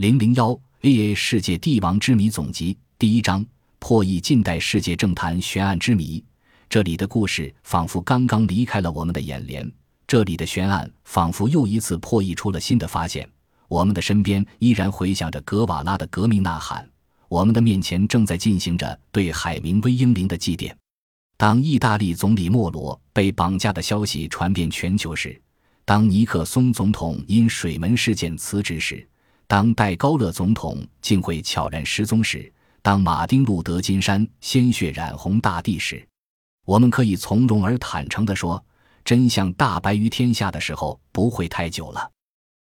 零零幺 A A 世界帝王之谜总集第一章：破译近代世界政坛悬案之谜。这里的故事仿佛刚刚离开了我们的眼帘，这里的悬案仿佛又一次破译出了新的发现。我们的身边依然回响着格瓦拉的革命呐喊，我们的面前正在进行着对海明威英灵的祭奠。当意大利总理莫罗被绑架的消息传遍全球时，当尼克松总统因水门事件辞职时，当戴高乐总统竟会悄然失踪时，当马丁路德金山鲜血染红大地时，我们可以从容而坦诚地说：真相大白于天下的时候不会太久了。